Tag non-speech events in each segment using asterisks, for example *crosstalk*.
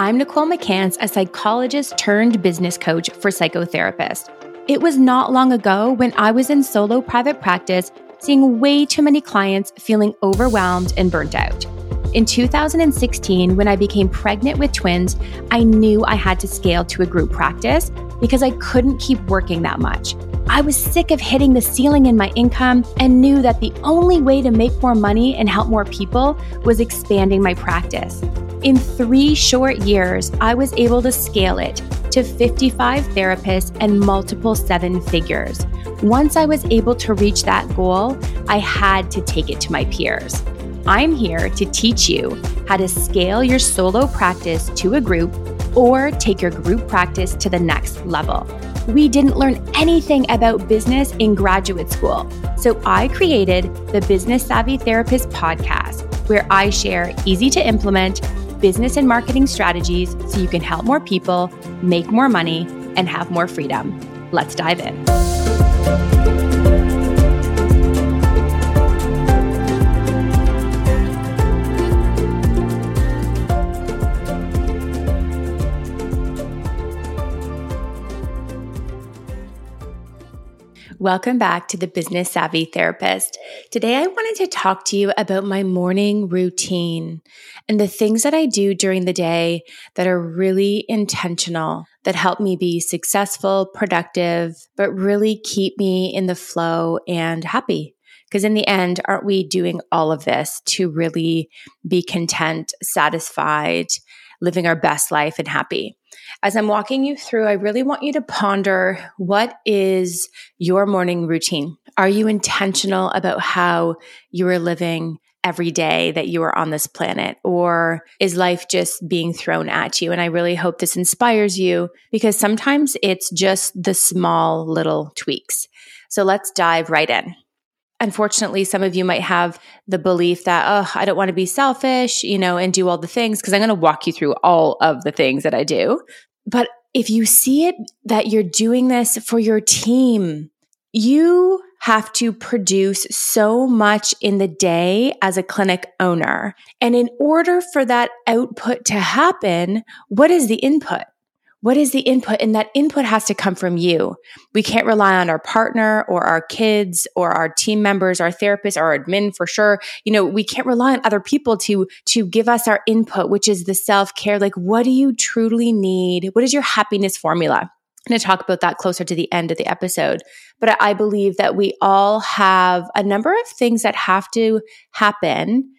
I'm Nicole McCance, a psychologist turned business coach for psychotherapists. It was not long ago when I was in solo private practice, seeing way too many clients feeling overwhelmed and burnt out. In 2016, when I became pregnant with twins, I knew I had to scale to a group practice because I couldn't keep working that much. I was sick of hitting the ceiling in my income and knew that the only way to make more money and help more people was expanding my practice. In three short years, I was able to scale it to 55 therapists and multiple seven figures. Once I was able to reach that goal, I had to take it to my peers. I'm here to teach you how to scale your solo practice to a group or take your group practice to the next level we didn't learn anything about business in graduate school. So I created the Business Savvy Therapist podcast, where I share easy to implement business and marketing strategies so you can help more people, make more money, and have more freedom. Let's dive in. Welcome back to the Business Savvy Therapist. Today, I wanted to talk to you about my morning routine and the things that I do during the day that are really intentional, that help me be successful, productive, but really keep me in the flow and happy. Because in the end, aren't we doing all of this to really be content, satisfied, living our best life and happy? As I'm walking you through, I really want you to ponder what is your morning routine? Are you intentional about how you are living every day that you are on this planet? Or is life just being thrown at you? And I really hope this inspires you because sometimes it's just the small little tweaks. So let's dive right in. Unfortunately, some of you might have the belief that, oh, I don't want to be selfish, you know, and do all the things because I'm going to walk you through all of the things that I do. But if you see it that you're doing this for your team, you have to produce so much in the day as a clinic owner. And in order for that output to happen, what is the input? What is the input? And that input has to come from you. We can't rely on our partner or our kids or our team members, our therapists, our admin for sure. You know, we can't rely on other people to, to give us our input, which is the self care. Like, what do you truly need? What is your happiness formula? I'm going to talk about that closer to the end of the episode. But I believe that we all have a number of things that have to happen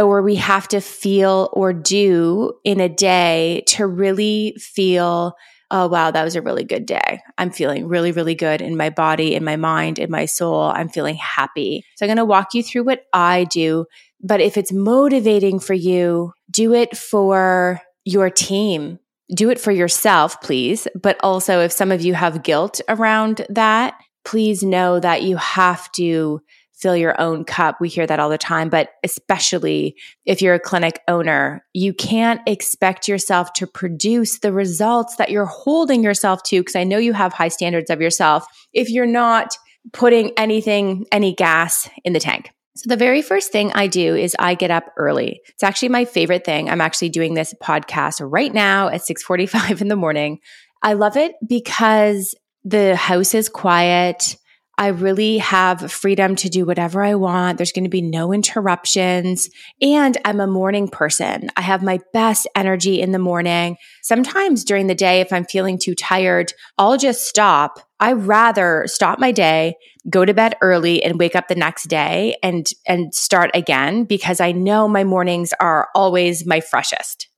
or we have to feel or do in a day to really feel, oh, wow, that was a really good day. I'm feeling really, really good in my body, in my mind, in my soul. I'm feeling happy. So I'm going to walk you through what I do. But if it's motivating for you, do it for your team. Do it for yourself, please. But also, if some of you have guilt around that, please know that you have to fill your own cup. We hear that all the time, but especially if you're a clinic owner, you can't expect yourself to produce the results that you're holding yourself to. Cause I know you have high standards of yourself if you're not putting anything, any gas in the tank. So the very first thing I do is I get up early. It's actually my favorite thing. I'm actually doing this podcast right now at 6:45 in the morning. I love it because the house is quiet. I really have freedom to do whatever I want. There's going to be no interruptions. And I'm a morning person. I have my best energy in the morning. Sometimes during the day, if I'm feeling too tired, I'll just stop. I rather stop my day, go to bed early and wake up the next day and, and start again because I know my mornings are always my freshest.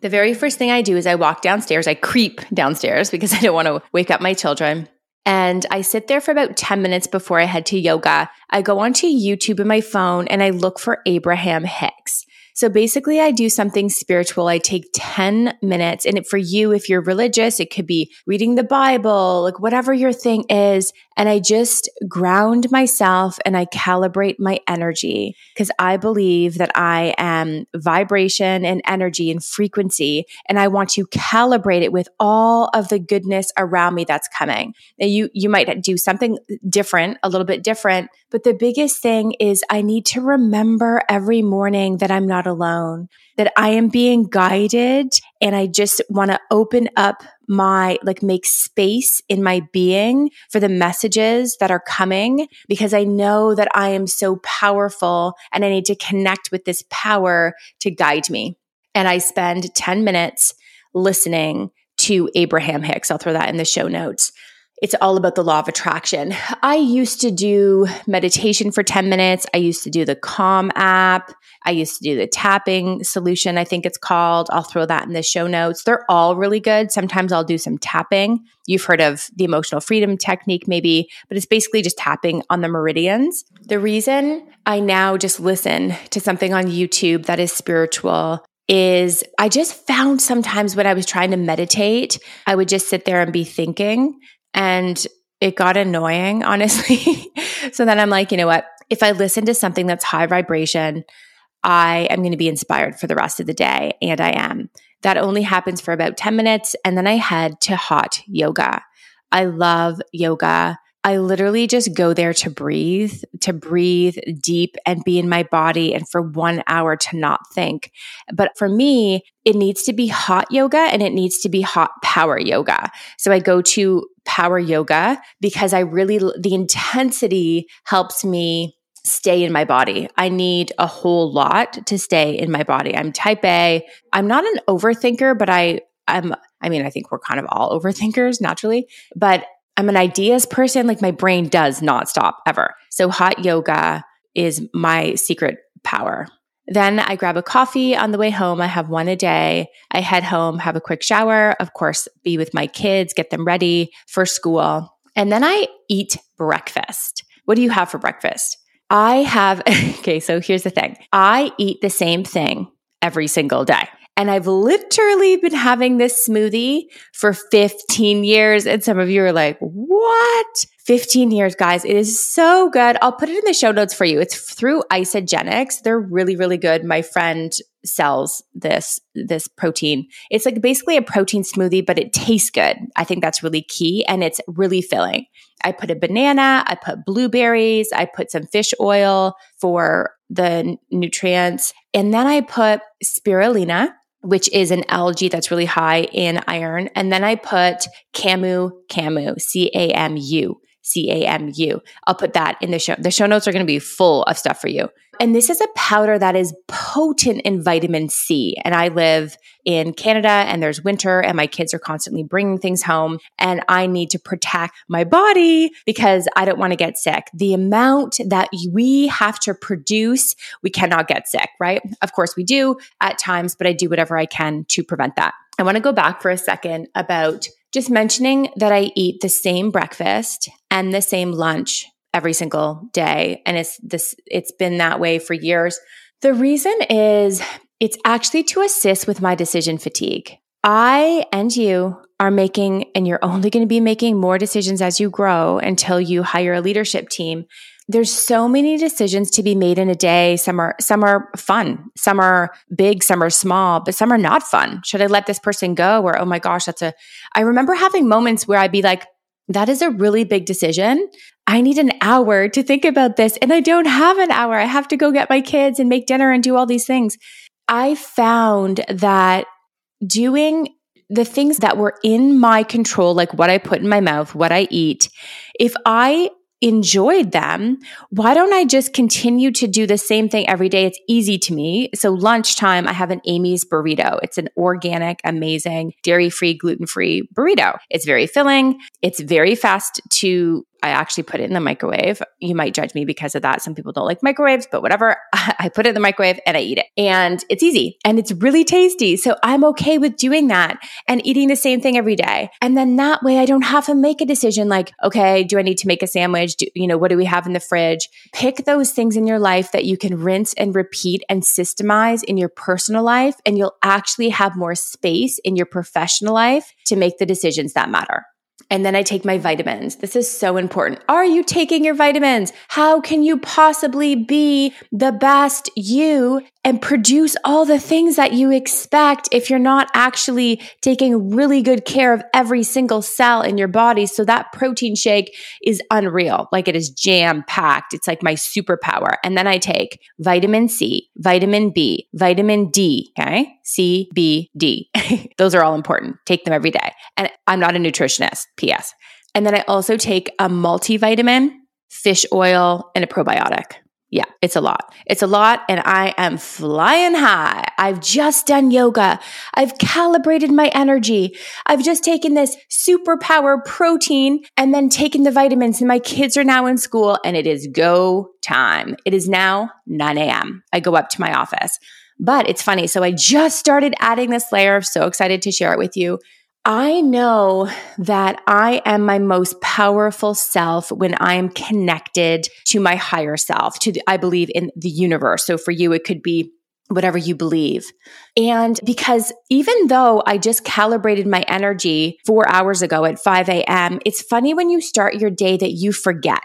The very first thing I do is I walk downstairs. I creep downstairs because I don't want to wake up my children. And I sit there for about 10 minutes before I head to yoga. I go onto YouTube in my phone and I look for Abraham Hicks. So basically, I do something spiritual. I take 10 minutes. And for you, if you're religious, it could be reading the Bible, like whatever your thing is. And I just ground myself and I calibrate my energy because I believe that I am vibration and energy and frequency. And I want to calibrate it with all of the goodness around me that's coming. Now you, you might do something different, a little bit different. But the biggest thing is I need to remember every morning that I'm not alone, that I am being guided and I just want to open up my, like make space in my being for the messages that are coming because I know that I am so powerful and I need to connect with this power to guide me. And I spend 10 minutes listening to Abraham Hicks. I'll throw that in the show notes it's all about the law of attraction. I used to do meditation for 10 minutes. I used to do the Calm app. I used to do the tapping solution, I think it's called. I'll throw that in the show notes. They're all really good. Sometimes I'll do some tapping. You've heard of the emotional freedom technique, maybe, but it's basically just tapping on the meridians. The reason I now just listen to something on YouTube that is spiritual is I just found sometimes when I was trying to meditate, I would just sit there and be thinking and it got annoying, honestly. *laughs* so then I'm like, you know what? If I listen to something that's high vibration, I am going to be inspired for the rest of the day. And I am. That only happens for about 10 minutes. And then I head to hot yoga. I love yoga. I literally just go there to breathe, to breathe deep and be in my body and for one hour to not think. But for me, it needs to be hot yoga and it needs to be hot power yoga. So I go to power yoga because I really, the intensity helps me stay in my body. I need a whole lot to stay in my body. I'm type A. I'm not an overthinker, but I, I'm, I mean, I think we're kind of all overthinkers naturally, but I'm an ideas person. Like my brain does not stop ever. So hot yoga is my secret power. Then I grab a coffee on the way home. I have one a day. I head home, have a quick shower, of course, be with my kids, get them ready for school. And then I eat breakfast. What do you have for breakfast? I have, *laughs* okay, so here's the thing I eat the same thing every single day. And I've literally been having this smoothie for 15 years. And some of you are like, what? 15 years, guys. It is so good. I'll put it in the show notes for you. It's through Isagenix. They're really, really good. My friend sells this, this protein. It's like basically a protein smoothie, but it tastes good. I think that's really key and it's really filling. I put a banana, I put blueberries, I put some fish oil for the nutrients, and then I put spirulina which is an algae that's really high in iron. And then I put Camu, Camu, C A M U, C A M U. I'll put that in the show. The show notes are going to be full of stuff for you. And this is a powder that is potent in vitamin C. And I live in Canada and there's winter and my kids are constantly bringing things home and I need to protect my body because I don't want to get sick. The amount that we have to produce, we cannot get sick, right? Of course we do at times, but I do whatever I can to prevent that. I want to go back for a second about just mentioning that I eat the same breakfast and the same lunch every single day. And it's this, it's been that way for years. The reason is it's actually to assist with my decision fatigue. I and you are making, and you're only going to be making more decisions as you grow until you hire a leadership team. There's so many decisions to be made in a day. Some are, some are fun. Some are big. Some are small, but some are not fun. Should I let this person go? Or, oh my gosh, that's a, I remember having moments where I'd be like, that is a really big decision. I need an hour to think about this and I don't have an hour. I have to go get my kids and make dinner and do all these things. I found that doing the things that were in my control, like what I put in my mouth, what I eat, if I enjoyed them, why don't I just continue to do the same thing every day? It's easy to me. So lunchtime, I have an Amy's burrito. It's an organic, amazing, dairy free, gluten free burrito. It's very filling. It's very fast to I actually put it in the microwave. You might judge me because of that. Some people don't like microwaves, but whatever. *laughs* I put it in the microwave and I eat it. And it's easy and it's really tasty. So I'm okay with doing that and eating the same thing every day. And then that way I don't have to make a decision like, okay, do I need to make a sandwich? Do, you know, what do we have in the fridge? Pick those things in your life that you can rinse and repeat and systemize in your personal life. And you'll actually have more space in your professional life to make the decisions that matter. And then I take my vitamins. This is so important. Are you taking your vitamins? How can you possibly be the best you and produce all the things that you expect if you're not actually taking really good care of every single cell in your body? So that protein shake is unreal. Like it is jam packed. It's like my superpower. And then I take vitamin C, vitamin B, vitamin D. Okay. C, B, D. *laughs* Those are all important. Take them every day. And I'm not a nutritionist, P.S. And then I also take a multivitamin, fish oil, and a probiotic. Yeah, it's a lot. It's a lot, and I am flying high. I've just done yoga. I've calibrated my energy. I've just taken this superpower protein and then taken the vitamins, and my kids are now in school, and it is go time. It is now 9 a.m. I go up to my office. But it's funny. So I just started adding this layer. I'm so excited to share it with you. I know that I am my most powerful self when I am connected to my higher self, to the, I believe in the universe. So for you, it could be whatever you believe. And because even though I just calibrated my energy four hours ago at 5 a.m., it's funny when you start your day that you forget.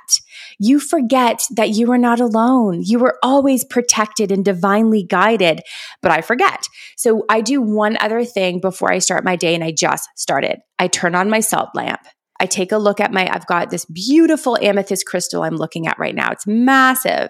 You forget that you are not alone. You are always protected and divinely guided, but I forget. So I do one other thing before I start my day and I just started. I turn on my salt lamp. I take a look at my, I've got this beautiful amethyst crystal I'm looking at right now. It's massive.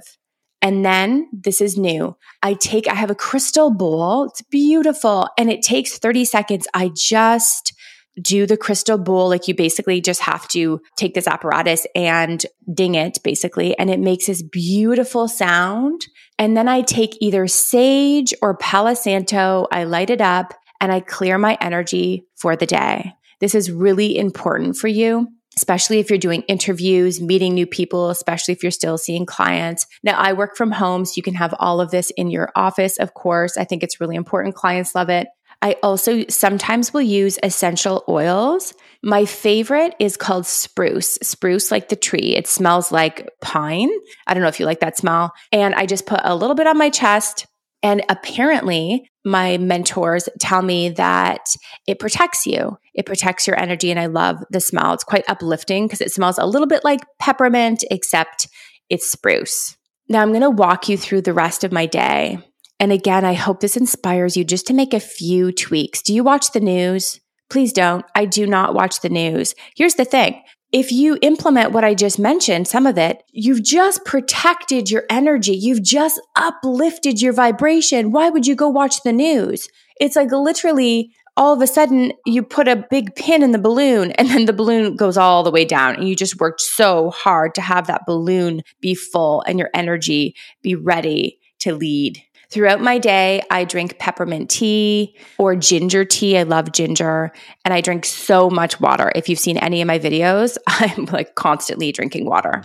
And then this is new. I take, I have a crystal bowl. It's beautiful. And it takes 30 seconds. I just do the crystal bowl. Like you basically just have to take this apparatus and ding it basically. And it makes this beautiful sound. And then I take either sage or Palo Santo. I light it up and I clear my energy for the day. This is really important for you especially if you're doing interviews, meeting new people, especially if you're still seeing clients. Now, I work from home, so you can have all of this in your office, of course. I think it's really important. Clients love it. I also sometimes will use essential oils. My favorite is called spruce, spruce like the tree. It smells like pine. I don't know if you like that smell. And I just put a little bit on my chest. And apparently, my mentors tell me that it protects you. It protects your energy. And I love the smell. It's quite uplifting because it smells a little bit like peppermint, except it's spruce. Now I'm going to walk you through the rest of my day. And again, I hope this inspires you just to make a few tweaks. Do you watch the news? Please don't. I do not watch the news. Here's the thing if you implement what I just mentioned, some of it, you've just protected your energy. You've just uplifted your vibration. Why would you go watch the news? It's like literally all of a sudden you put a big pin in the balloon and then the balloon goes all the way down and you just worked so hard to have that balloon be full and your energy be ready to lead. Throughout my day, I drink peppermint tea or ginger tea. I love ginger and I drink so much water. If you've seen any of my videos, *laughs* I'm like constantly drinking water.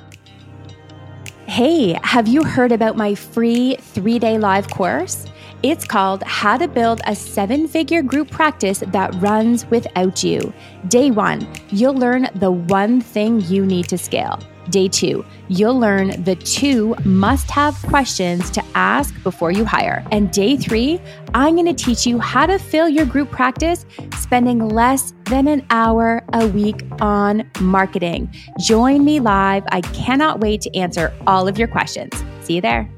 Hey, have you heard about my free three day live course? It's called How to Build a Seven Figure Group Practice That Runs Without You. Day one, you'll learn the one thing you need to scale. Day two, you'll learn the two must have questions to ask before you hire. And day three, I'm going to teach you how to fill your group practice spending less than an hour a week on marketing. Join me live. I cannot wait to answer all of your questions. See you there.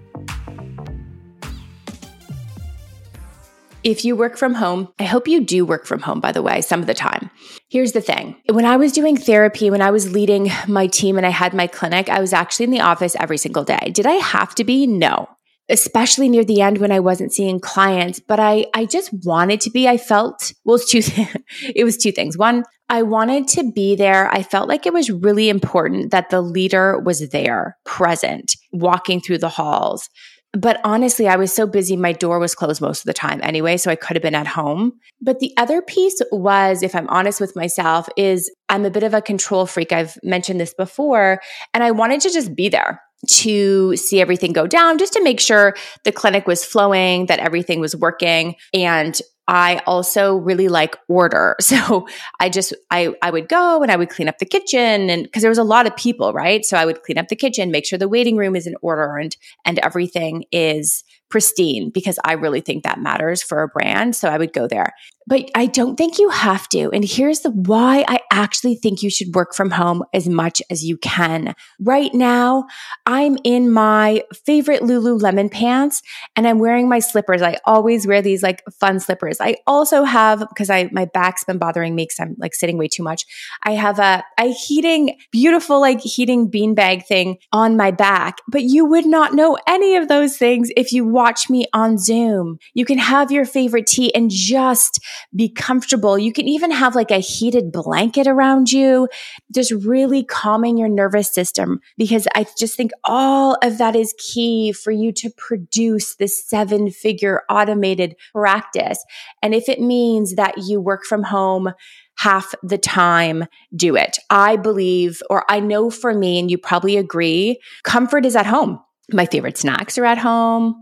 If you work from home, I hope you do work from home, by the way, some of the time. Here's the thing when I was doing therapy, when I was leading my team and I had my clinic, I was actually in the office every single day. Did I have to be? No. Especially near the end when I wasn't seeing clients, but I, I just wanted to be. I felt, well, it's two, *laughs* it was two things. One, I wanted to be there. I felt like it was really important that the leader was there, present, walking through the halls but honestly, I was so busy, my door was closed most of the time anyway, so I could have been at home. But the other piece was, if I'm honest with myself, is I'm a bit of a control freak. I've mentioned this before, and I wanted to just be there to see everything go down, just to make sure the clinic was flowing, that everything was working. And I also really like order. *laughs* So I just, I, I would go and I would clean up the kitchen and because there was a lot of people, right? So I would clean up the kitchen, make sure the waiting room is in order and, and everything is pristine because I really think that matters for a brand. So I would go there. But I don't think you have to. And here's the why I actually think you should work from home as much as you can. Right now, I'm in my favorite Lululemon pants and I'm wearing my slippers. I always wear these like fun slippers. I also have, because I, my back's been bothering me because I'm like sitting way too much. I have a, a heating, beautiful like heating beanbag thing on my back, but you would not know any of those things if you watch me on Zoom. You can have your favorite tea and just be comfortable. You can even have like a heated blanket around you, just really calming your nervous system because I just think all of that is key for you to produce this seven figure automated practice. And if it means that you work from home, half the time do it. I believe, or I know for me, and you probably agree, comfort is at home. My favorite snacks are at home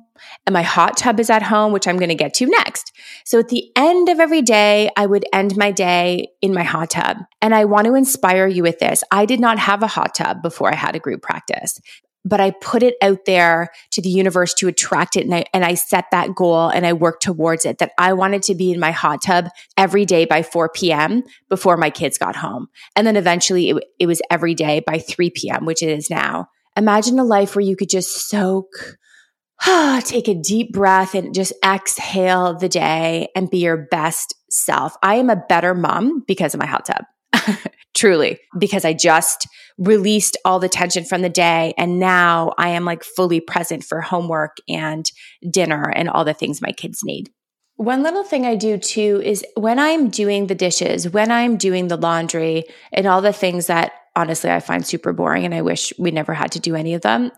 and my hot tub is at home, which I'm going to get to next. So at the end of every day, I would end my day in my hot tub. And I want to inspire you with this. I did not have a hot tub before I had a group practice, but I put it out there to the universe to attract it. And I, and I set that goal and I worked towards it that I wanted to be in my hot tub every day by 4 p.m. before my kids got home. And then eventually it, it was every day by 3 p.m., which it is now. Imagine a life where you could just soak *sighs* take a deep breath and just exhale the day and be your best self. I am a better mom because of my hot tub. *laughs* Truly, because I just released all the tension from the day. And now I am like fully present for homework and dinner and all the things my kids need. One little thing I do too is when I'm doing the dishes, when I'm doing the laundry and all the things that honestly I find super boring and I wish we never had to do any of them,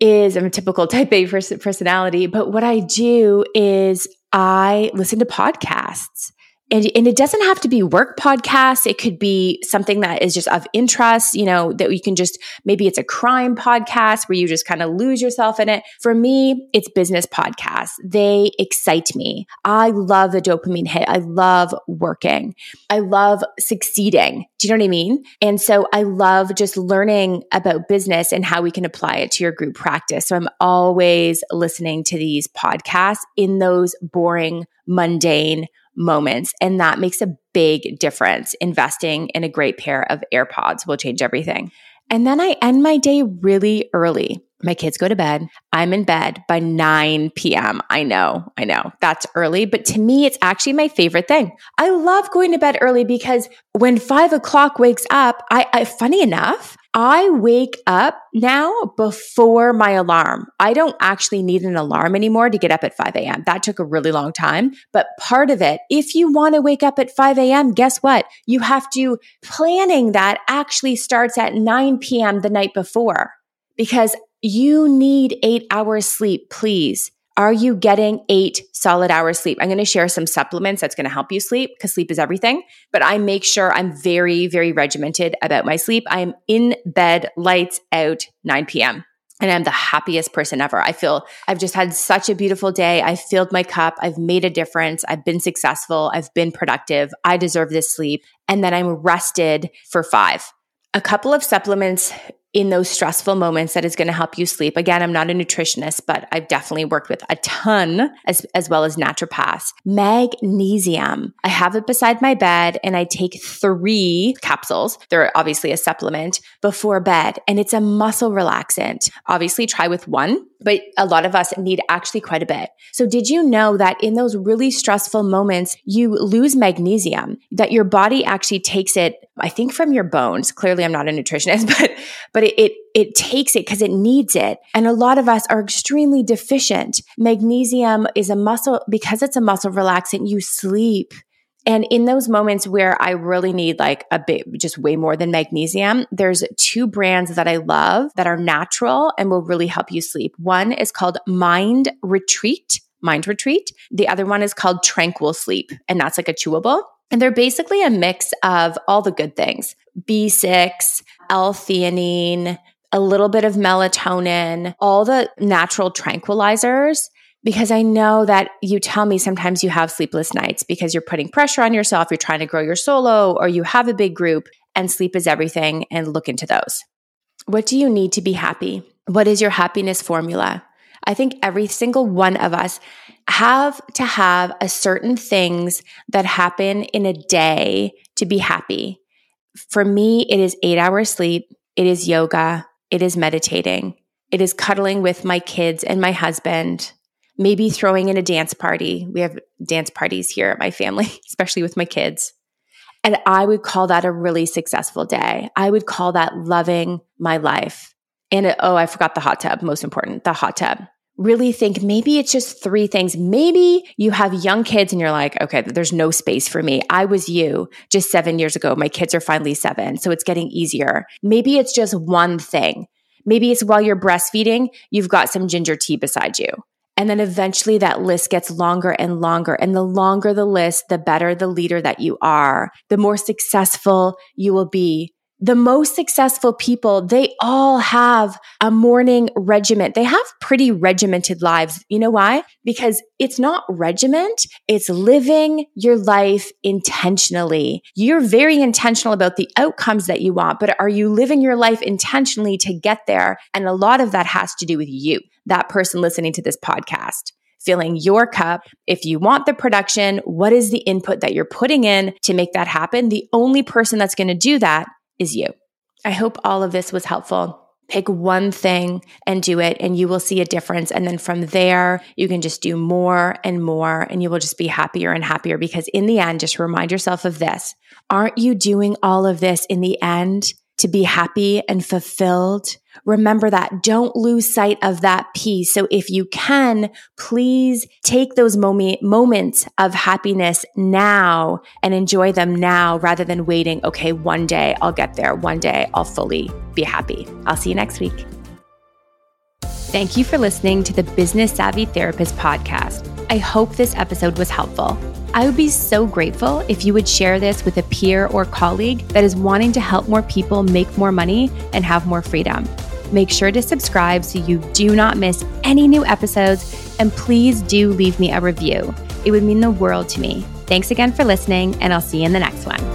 is I'm a typical type A personality, but what I do is I listen to podcasts and, and it doesn't have to be work podcasts. It could be something that is just of interest, you know, that you can just, maybe it's a crime podcast where you just kind of lose yourself in it. For me, it's business podcasts. They excite me. I love the dopamine hit. I love working. I love succeeding. Do you know what I mean? And so I love just learning about business and how we can apply it to your group practice. So I'm always listening to these podcasts in those boring, mundane, moments. And that makes a big difference. Investing in a great pair of AirPods will change everything. And then I end my day really early. My kids go to bed. I'm in bed by 9 p.m. I know, I know that's early, but to me, it's actually my favorite thing. I love going to bed early because when five o'clock wakes up, I, I funny enough, I wake up now before my alarm. I don't actually need an alarm anymore to get up at 5 a.m. That took a really long time. But part of it, if you want to wake up at 5 a.m., guess what? You have to, planning that actually starts at 9 p.m. the night before because you need eight hours sleep, please. Are you getting eight solid hours sleep? I'm going to share some supplements that's going to help you sleep because sleep is everything. But I make sure I'm very, very regimented about my sleep. I am in bed, lights out, 9 p.m. And I'm the happiest person ever. I feel I've just had such a beautiful day. I've filled my cup. I've made a difference. I've been successful. I've been productive. I deserve this sleep. And then I'm rested for five. A couple of supplements in those stressful moments that is going to help you sleep. Again, I'm not a nutritionist, but I've definitely worked with a ton as, as well as naturopaths. Magnesium. I have it beside my bed and I take three capsules. They're obviously a supplement before bed and it's a muscle relaxant. Obviously try with one, but a lot of us need actually quite a bit. So did you know that in those really stressful moments, you lose magnesium, that your body actually takes it, I think from your bones. Clearly I'm not a nutritionist, *laughs* but, but it, it, it takes it because it needs it. And a lot of us are extremely deficient. Magnesium is a muscle, because it's a muscle relaxant, you sleep. And in those moments where I really need like a bit, just way more than magnesium, there's two brands that I love that are natural and will really help you sleep. One is called Mind Retreat, Mind Retreat. The other one is called Tranquil Sleep, and that's like a chewable. And they're basically a mix of all the good things B6, L theanine, a little bit of melatonin, all the natural tranquilizers. Because I know that you tell me sometimes you have sleepless nights because you're putting pressure on yourself, you're trying to grow your solo, or you have a big group, and sleep is everything. And look into those. What do you need to be happy? What is your happiness formula? I think every single one of us have to have a certain things that happen in a day to be happy. For me, it is eight hours sleep. It is yoga. It is meditating. It is cuddling with my kids and my husband. Maybe throwing in a dance party. We have dance parties here at my family, *laughs* especially with my kids. And I would call that a really successful day. I would call that loving my life. And oh, I forgot the hot tub, most important, the hot tub. Really think maybe it's just three things. Maybe you have young kids and you're like, okay, there's no space for me. I was you just seven years ago. My kids are finally seven. So it's getting easier. Maybe it's just one thing. Maybe it's while you're breastfeeding, you've got some ginger tea beside you. And then eventually that list gets longer and longer. And the longer the list, the better the leader that you are, the more successful you will be the most successful people, they all have a morning regiment. They have pretty regimented lives. You know why? Because it's not regiment. It's living your life intentionally. You're very intentional about the outcomes that you want, but are you living your life intentionally to get there? And a lot of that has to do with you, that person listening to this podcast filling your cup. If you want the production, what is the input that you're putting in to make that happen? The only person that's going to do that is you. I hope all of this was helpful. Pick one thing and do it, and you will see a difference. And then from there, you can just do more and more, and you will just be happier and happier. Because in the end, just remind yourself of this aren't you doing all of this in the end to be happy and fulfilled? Remember that. Don't lose sight of that piece. So if you can, please take those moment, moments of happiness now and enjoy them now rather than waiting. Okay, one day I'll get there. One day I'll fully be happy. I'll see you next week. Thank you for listening to the Business Savvy Therapist podcast. I hope this episode was helpful. I would be so grateful if you would share this with a peer or colleague that is wanting to help more people make more money and have more freedom. Make sure to subscribe so you do not miss any new episodes, and please do leave me a review. It would mean the world to me. Thanks again for listening, and I'll see you in the next one.